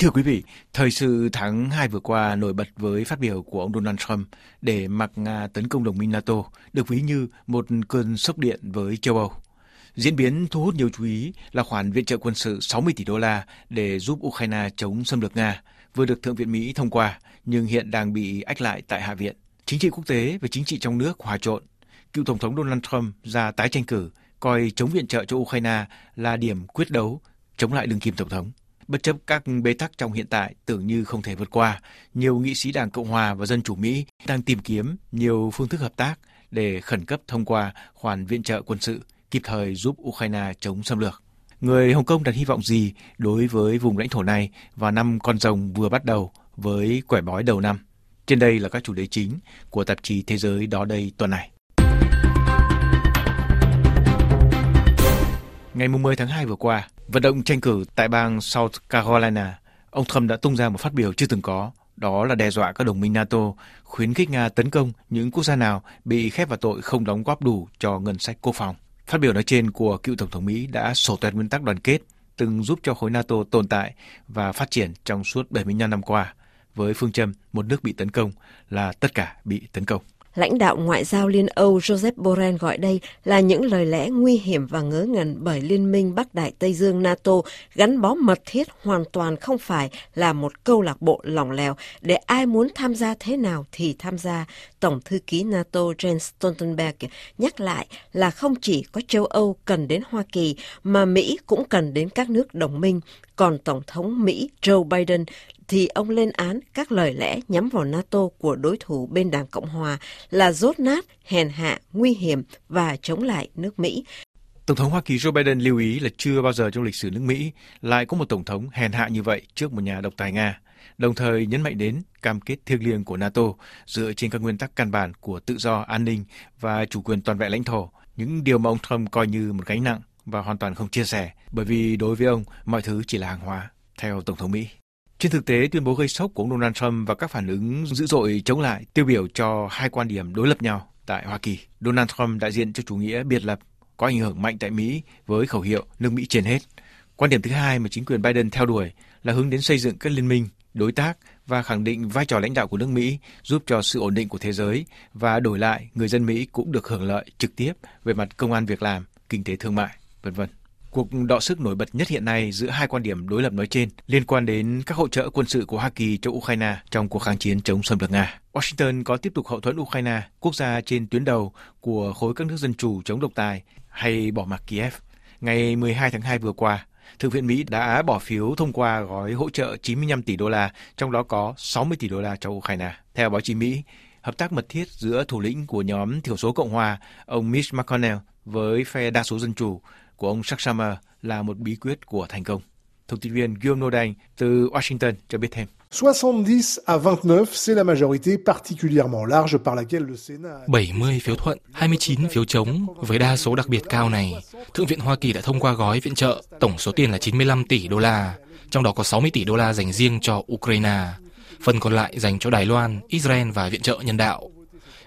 thưa quý vị, thời sự tháng 2 vừa qua nổi bật với phát biểu của ông Donald Trump để mặc Nga tấn công đồng minh NATO được ví như một cơn sốc điện với châu Âu. Diễn biến thu hút nhiều chú ý là khoản viện trợ quân sự 60 tỷ đô la để giúp Ukraine chống xâm lược Nga vừa được Thượng viện Mỹ thông qua nhưng hiện đang bị ách lại tại Hạ viện. Chính trị quốc tế và chính trị trong nước hòa trộn. Cựu Tổng thống Donald Trump ra tái tranh cử coi chống viện trợ cho Ukraine là điểm quyết đấu chống lại đương kim Tổng thống. Bất chấp các bế tắc trong hiện tại tưởng như không thể vượt qua, nhiều nghị sĩ Đảng Cộng hòa và Dân chủ Mỹ đang tìm kiếm nhiều phương thức hợp tác để khẩn cấp thông qua khoản viện trợ quân sự kịp thời giúp Ukraine chống xâm lược. Người Hồng Kông đặt hy vọng gì đối với vùng lãnh thổ này vào năm con rồng vừa bắt đầu với quẻ bói đầu năm? Trên đây là các chủ đề chính của tạp chí Thế giới đó đây tuần này. Ngày 10 tháng 2 vừa qua, vận động tranh cử tại bang South Carolina, ông Trump đã tung ra một phát biểu chưa từng có, đó là đe dọa các đồng minh NATO, khuyến khích Nga tấn công những quốc gia nào bị khép vào tội không đóng góp đủ cho ngân sách quốc phòng. Phát biểu nói trên của cựu Tổng thống Mỹ đã sổ tuẹt nguyên tắc đoàn kết, từng giúp cho khối NATO tồn tại và phát triển trong suốt 75 năm qua, với phương châm một nước bị tấn công là tất cả bị tấn công. Lãnh đạo ngoại giao Liên Âu Joseph Borrell gọi đây là những lời lẽ nguy hiểm và ngớ ngẩn bởi Liên minh Bắc Đại Tây Dương NATO gắn bó mật thiết hoàn toàn không phải là một câu lạc bộ lỏng lẻo để ai muốn tham gia thế nào thì tham gia. Tổng thư ký NATO Jens Stoltenberg nhắc lại là không chỉ có châu Âu cần đến Hoa Kỳ mà Mỹ cũng cần đến các nước đồng minh. Còn Tổng thống Mỹ Joe Biden thì ông lên án các lời lẽ nhắm vào NATO của đối thủ bên Đảng Cộng Hòa là rốt nát, hèn hạ, nguy hiểm và chống lại nước Mỹ. Tổng thống Hoa Kỳ Joe Biden lưu ý là chưa bao giờ trong lịch sử nước Mỹ lại có một tổng thống hèn hạ như vậy trước một nhà độc tài Nga, đồng thời nhấn mạnh đến cam kết thiêng liêng của NATO dựa trên các nguyên tắc căn bản của tự do, an ninh và chủ quyền toàn vẹn lãnh thổ, những điều mà ông Trump coi như một gánh nặng và hoàn toàn không chia sẻ, bởi vì đối với ông mọi thứ chỉ là hàng hóa, theo Tổng thống Mỹ. Trên thực tế, tuyên bố gây sốc của ông Donald Trump và các phản ứng dữ dội chống lại tiêu biểu cho hai quan điểm đối lập nhau tại Hoa Kỳ. Donald Trump đại diện cho chủ nghĩa biệt lập có ảnh hưởng mạnh tại Mỹ với khẩu hiệu nước Mỹ trên hết. Quan điểm thứ hai mà chính quyền Biden theo đuổi là hướng đến xây dựng các liên minh, đối tác và khẳng định vai trò lãnh đạo của nước Mỹ giúp cho sự ổn định của thế giới và đổi lại người dân Mỹ cũng được hưởng lợi trực tiếp về mặt công an việc làm, kinh tế thương mại, vân vân. Cuộc đọ sức nổi bật nhất hiện nay giữa hai quan điểm đối lập nói trên liên quan đến các hỗ trợ quân sự của Hoa Kỳ cho Ukraine trong cuộc kháng chiến chống xâm lược Nga. Washington có tiếp tục hậu thuẫn Ukraine, quốc gia trên tuyến đầu của khối các nước dân chủ chống độc tài hay bỏ mặc Kiev. Ngày 12 tháng 2 vừa qua, Thượng viện Mỹ đã bỏ phiếu thông qua gói hỗ trợ 95 tỷ đô la, trong đó có 60 tỷ đô la cho Ukraine. Theo báo chí Mỹ, hợp tác mật thiết giữa thủ lĩnh của nhóm thiểu số Cộng hòa, ông Mitch McConnell với phe đa số dân chủ của ông Chuck Schumer là một bí quyết của thành công. Thông tin viên Guillaume Nodang từ Washington cho biết thêm. 70 à 29, c'est la majorité particulièrement large par laquelle le Sénat 70 phiếu thuận, 29 phiếu chống. Với đa số đặc biệt cao này, Thượng viện Hoa Kỳ đã thông qua gói viện trợ, tổng số tiền là 95 tỷ đô la, trong đó có 60 tỷ đô la dành riêng cho Ukraine, phần còn lại dành cho Đài Loan, Israel và viện trợ nhân đạo.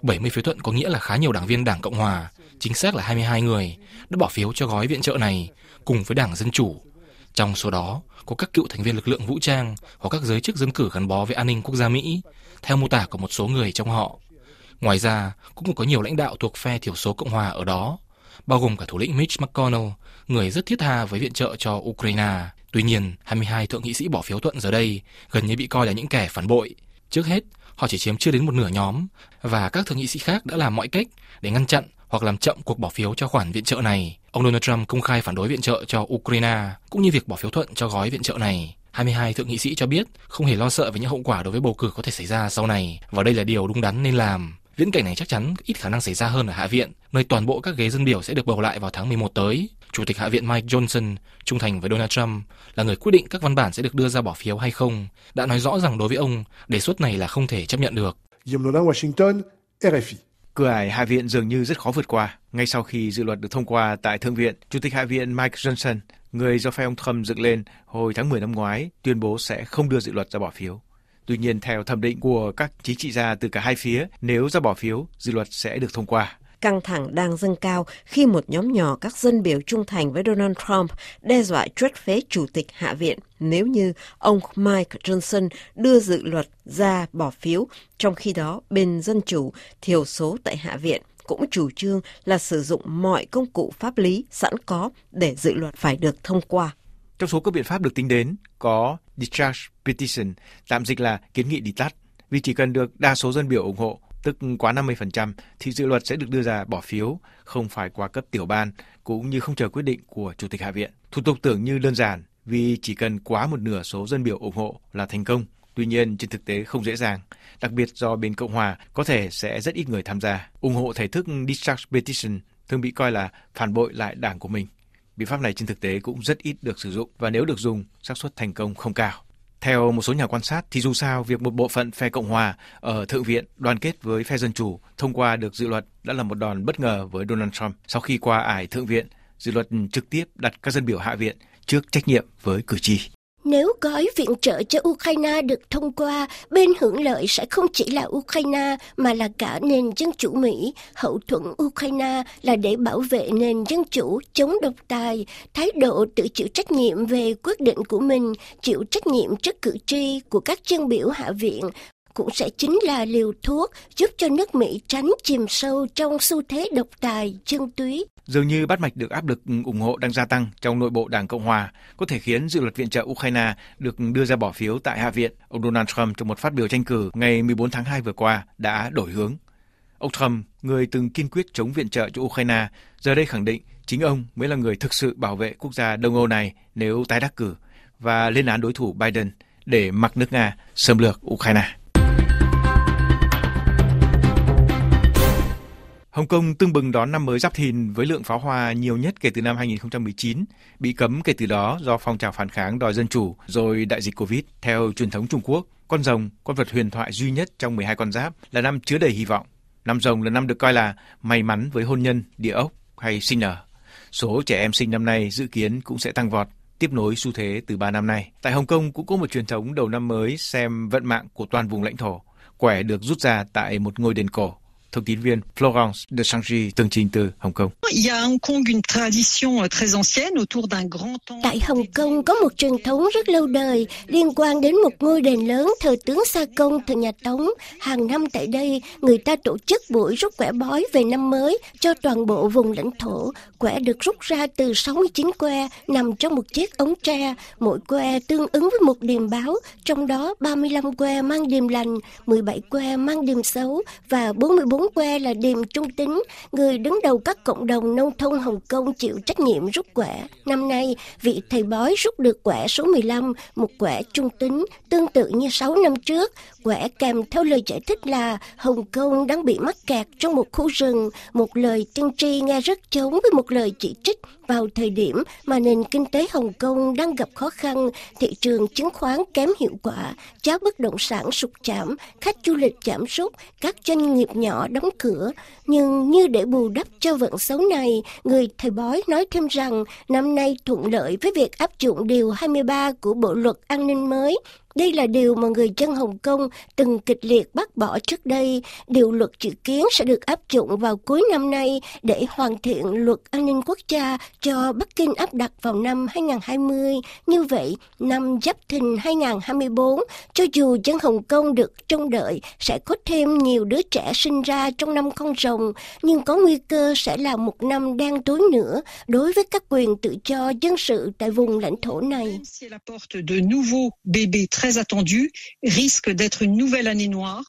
70 phiếu thuận có nghĩa là khá nhiều đảng viên Đảng Cộng Hòa, chính xác là 22 người, đã bỏ phiếu cho gói viện trợ này cùng với Đảng Dân Chủ. Trong số đó có các cựu thành viên lực lượng vũ trang hoặc các giới chức dân cử gắn bó với an ninh quốc gia Mỹ, theo mô tả của một số người trong họ. Ngoài ra, cũng có nhiều lãnh đạo thuộc phe thiểu số Cộng hòa ở đó, bao gồm cả thủ lĩnh Mitch McConnell, người rất thiết tha với viện trợ cho Ukraine. Tuy nhiên, 22 thượng nghị sĩ bỏ phiếu thuận giờ đây gần như bị coi là những kẻ phản bội. Trước hết, họ chỉ chiếm chưa đến một nửa nhóm và các thượng nghị sĩ khác đã làm mọi cách để ngăn chặn hoặc làm chậm cuộc bỏ phiếu cho khoản viện trợ này. Ông Donald Trump công khai phản đối viện trợ cho Ukraine, cũng như việc bỏ phiếu thuận cho gói viện trợ này. 22 thượng nghị sĩ cho biết không hề lo sợ về những hậu quả đối với bầu cử có thể xảy ra sau này, và đây là điều đúng đắn nên làm. Viễn cảnh này chắc chắn ít khả năng xảy ra hơn ở Hạ viện, nơi toàn bộ các ghế dân biểu sẽ được bầu lại vào tháng 11 tới. Chủ tịch Hạ viện Mike Johnson, trung thành với Donald Trump, là người quyết định các văn bản sẽ được đưa ra bỏ phiếu hay không, đã nói rõ rằng đối với ông, đề xuất này là không thể chấp nhận được. Guillaume Washington, RFI. Cửa ải Hạ viện dường như rất khó vượt qua. Ngay sau khi dự luật được thông qua tại Thượng viện, Chủ tịch Hạ viện Mike Johnson, người do phe ông Trump dựng lên hồi tháng 10 năm ngoái, tuyên bố sẽ không đưa dự luật ra bỏ phiếu. Tuy nhiên, theo thẩm định của các chính trị gia từ cả hai phía, nếu ra bỏ phiếu, dự luật sẽ được thông qua. Căng thẳng đang dâng cao khi một nhóm nhỏ các dân biểu trung thành với Donald Trump đe dọa truất phế Chủ tịch Hạ viện nếu như ông Mike Johnson đưa dự luật ra bỏ phiếu, trong khi đó bên Dân Chủ thiểu số tại Hạ viện cũng chủ trương là sử dụng mọi công cụ pháp lý sẵn có để dự luật phải được thông qua. Trong số các biện pháp được tính đến có discharge petition, tạm dịch là kiến nghị đi tắt, vì chỉ cần được đa số dân biểu ủng hộ, tức quá 50%, thì dự luật sẽ được đưa ra bỏ phiếu, không phải qua cấp tiểu ban, cũng như không chờ quyết định của Chủ tịch Hạ viện. Thủ tục tưởng như đơn giản, vì chỉ cần quá một nửa số dân biểu ủng hộ là thành công. Tuy nhiên, trên thực tế không dễ dàng, đặc biệt do bên Cộng hòa có thể sẽ rất ít người tham gia. ủng hộ thể thức discharge petition thường bị coi là phản bội lại đảng của mình. Biện pháp này trên thực tế cũng rất ít được sử dụng và nếu được dùng, xác suất thành công không cao. Theo một số nhà quan sát thì dù sao việc một bộ phận phe Cộng hòa ở Thượng viện đoàn kết với phe Dân chủ thông qua được dự luật đã là một đòn bất ngờ với Donald Trump sau khi qua ải Thượng viện, dự luật trực tiếp đặt các dân biểu Hạ viện trước trách nhiệm với cử tri. Nếu gói viện trợ cho Ukraine được thông qua, bên hưởng lợi sẽ không chỉ là Ukraine mà là cả nền dân chủ Mỹ. Hậu thuẫn Ukraine là để bảo vệ nền dân chủ chống độc tài, thái độ tự chịu trách nhiệm về quyết định của mình, chịu trách nhiệm trước cử tri của các chân biểu hạ viện cũng sẽ chính là liều thuốc giúp cho nước Mỹ tránh chìm sâu trong xu thế độc tài, chân túy. Dường như bắt mạch được áp lực ủng hộ đang gia tăng trong nội bộ Đảng Cộng Hòa có thể khiến dự luật viện trợ Ukraine được đưa ra bỏ phiếu tại Hạ viện. Ông Donald Trump trong một phát biểu tranh cử ngày 14 tháng 2 vừa qua đã đổi hướng. Ông Trump, người từng kiên quyết chống viện trợ cho Ukraine, giờ đây khẳng định chính ông mới là người thực sự bảo vệ quốc gia Đông Âu này nếu tái đắc cử và lên án đối thủ Biden để mặc nước Nga xâm lược Ukraine. Hồng Kông tương bừng đón năm mới Giáp Thìn với lượng pháo hoa nhiều nhất kể từ năm 2019, bị cấm kể từ đó do phong trào phản kháng đòi dân chủ rồi đại dịch Covid. Theo truyền thống Trung Quốc, con rồng, con vật huyền thoại duy nhất trong 12 con giáp là năm chứa đầy hy vọng. Năm rồng là năm được coi là may mắn với hôn nhân, địa ốc hay sinh nở. Số trẻ em sinh năm nay dự kiến cũng sẽ tăng vọt, tiếp nối xu thế từ 3 năm nay. Tại Hồng Kông cũng có một truyền thống đầu năm mới xem vận mạng của toàn vùng lãnh thổ. Quẻ được rút ra tại một ngôi đền cổ thông tin viên Florence de Changy tường trình từ Hồng Kông. Tại Hồng Kông có một truyền thống rất lâu đời liên quan đến một ngôi đền lớn thờ tướng Sa Công thời nhà Tống. Hàng năm tại đây, người ta tổ chức buổi rút quẻ bói về năm mới cho toàn bộ vùng lãnh thổ. Quẻ được rút ra từ 69 que nằm trong một chiếc ống tre. Mỗi que tương ứng với một điềm báo, trong đó 35 que mang điềm lành, 17 que mang điềm xấu và 44 Bốn que là điềm trung tính, người đứng đầu các cộng đồng nông thôn Hồng Kông chịu trách nhiệm rút quẻ. Năm nay, vị thầy bói rút được quẻ số 15, một quẻ trung tính, tương tự như 6 năm trước. Quẻ kèm theo lời giải thích là Hồng Kông đang bị mắc kẹt trong một khu rừng, một lời tiên tri nghe rất chống với một lời chỉ trích vào thời điểm mà nền kinh tế Hồng Kông đang gặp khó khăn, thị trường chứng khoán kém hiệu quả, giá bất động sản sụt giảm, khách du lịch giảm sút, các doanh nghiệp nhỏ đóng cửa. Nhưng như để bù đắp cho vận xấu này, người thầy bói nói thêm rằng năm nay thuận lợi với việc áp dụng điều 23 của Bộ luật an ninh mới đây là điều mà người dân Hồng Kông từng kịch liệt bác bỏ trước đây. Điều luật dự kiến sẽ được áp dụng vào cuối năm nay để hoàn thiện luật an ninh quốc gia cho Bắc Kinh áp đặt vào năm 2020. Như vậy, năm Giáp Thìn 2024, cho dù dân Hồng Kông được trông đợi sẽ có thêm nhiều đứa trẻ sinh ra trong năm con rồng, nhưng có nguy cơ sẽ là một năm đen tối nữa đối với các quyền tự do dân sự tại vùng lãnh thổ này très attendu risque d'être une nouvelle année noire.